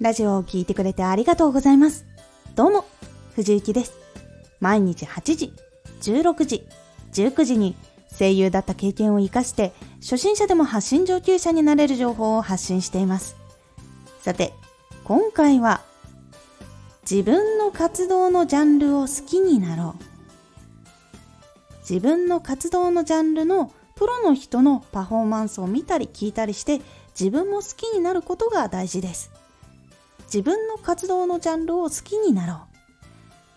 ラジオを聴いてくれてありがとうございます。どうも、藤幸です。毎日8時、16時、19時に声優だった経験を活かして初心者でも発信上級者になれる情報を発信しています。さて、今回は自分の活動のジャンルを好きになろう。自分の活動のジャンルのプロの人のパフォーマンスを見たり聞いたりして自分も好きになることが大事です。自分の活動のジャンルを好きになろ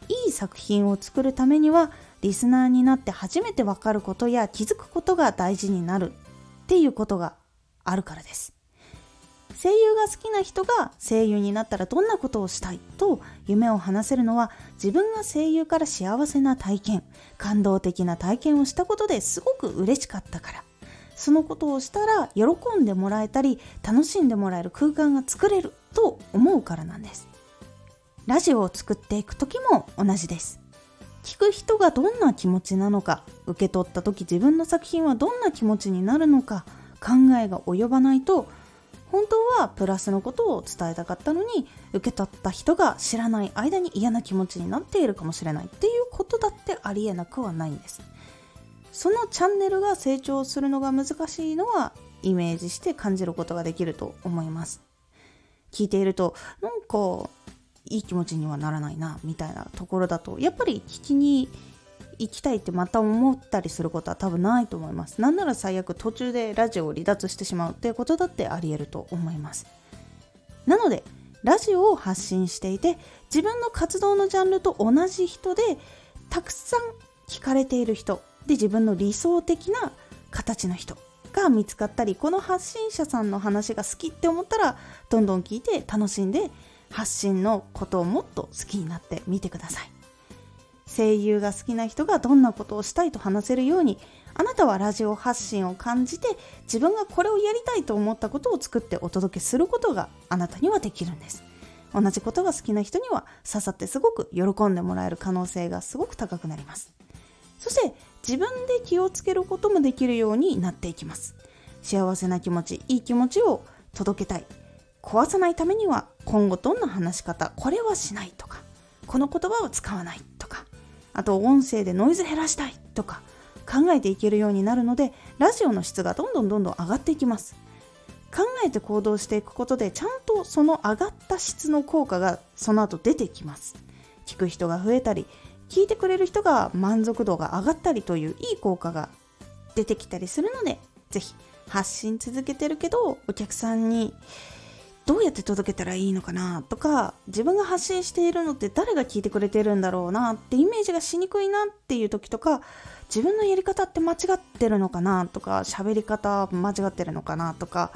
う。いい作品を作るためにはリスナーになって初めてわかることや気づくことが大事になるっていうことがあるからです。声優が好きな人が声優になったらどんなことをしたいと夢を話せるのは自分が声優から幸せな体験感動的な体験をしたことですごく嬉しかったからそのことをしたら喜んでもらえたり楽しんでもらえる空間が作れると思うからなんです。ラジオを作っていく時も同じです。聞く人がどんな気持ちなのか受け取った時自分の作品はどんな気持ちになるのか考えが及ばないと本当はプラスのことを伝えたかったのに受け取った人が知らない間に嫌な気持ちになっているかもしれない。っていうことだってありえなくはないんです。そのチャンネルが成長するのが難しいのはイメージして感じることができると思います。聞いているとなんかいい気持ちにはならないなみたいなところだとやっぱり聞きに行きたいってまた思ったりすることは多分ないと思います。なんなら最悪途中でラジオを離脱してしまうっていうことだってありえると思います。なので、ラジオを発信していて自分の活動のジャンルと同じ人でたくさん聞かれている人で自分の理想的な形の人が見つかったりこの発信者さんの話が好きって思ったらどんどん聞いて楽しんで発信のことをもっと好きになってみてください。声優が好きな人がどんなことをしたいと話せるようにあなたはラジオ発信を感じて自分がこれをやりたいと思ったことを作ってお届けすることがあなたにはできるんです同じことが好きな人には刺さってすごく喜んでもらえる可能性がすごく高くなりますそして自分で気をつけることもできるようになっていきます。幸せな気持ちいい気持ちを届けたい。壊さないためには今後どんな話し方これはしないとかこの言葉を使わないとかあと音声でノイズ減らしたいとか考えていけるようになるのでラジオの質がどんどんどんどん上がっていきます。考えて行動していくことでちゃんとその上がった質の効果がその後出てきます。聞く人が増えたり聞いてくれる人が満足度が上がったりといういい効果が出てきたりするのでぜひ発信続けてるけどお客さんにどうやって届けたらいいのかなとか自分が発信しているのって誰が聞いてくれてるんだろうなってイメージがしにくいなっていう時とか自分のやり方って間違ってるのかなとか喋り方間違ってるのかなとか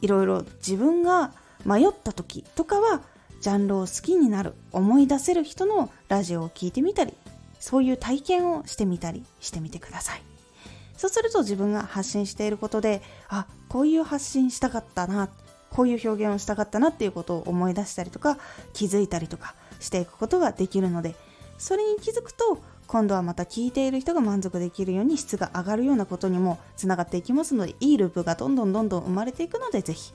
いろいろ自分が迷った時とかはジャンルを好きになる思い出せる人のラジオを聴いてみたりそういう体験をしてみたりしてみてください。そうすると自分が発信していることであこういう発信したかったなこういう表現をしたかったなっていうことを思い出したりとか気づいたりとかしていくことができるのでそれに気づくと今度はまた聞いている人が満足できるように質が上がるようなことにもつながっていきますのでいいループがどんどんどんどん生まれていくのでぜひ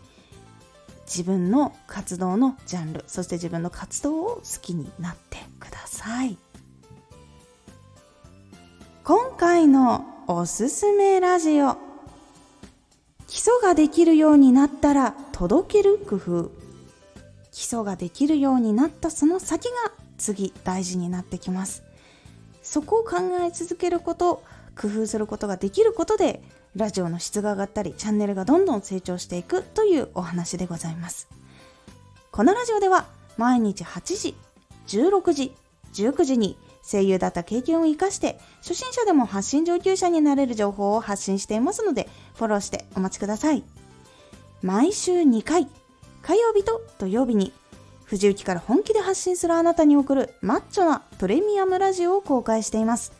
自分の活動のジャンルそして自分の活動を好きになってください。今回のおすすめラジオ基礎ができるようになったら届ける工夫。基礎ができるようになったその先が次大事になってきます。そこを考え続けること工夫することができることでラジオの質が上がったりチャンネルがどんどん成長していくというお話でございます。このラジオでは毎日8時16時19時に声優だった経験を生かして初心者でも発信上級者になれる情報を発信していますのでフォローしてお待ちください。毎週2回火曜日と土曜日に藤雪から本気で発信するあなたに送るマッチョなプレミアムラジオを公開しています。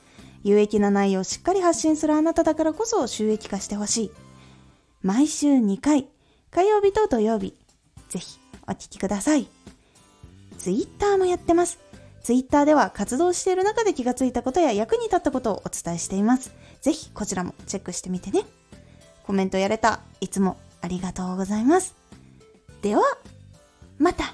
有益な内容をしっかり発信するあなただからこそ収益化してほしい毎週2回火曜日と土曜日ぜひお聴きください Twitter もやってますツイッターでは活動している中で気がついたことや役に立ったことをお伝えしています。ぜひこちらもチェックしてみてね。コメントやれた。いつもありがとうございます。では、また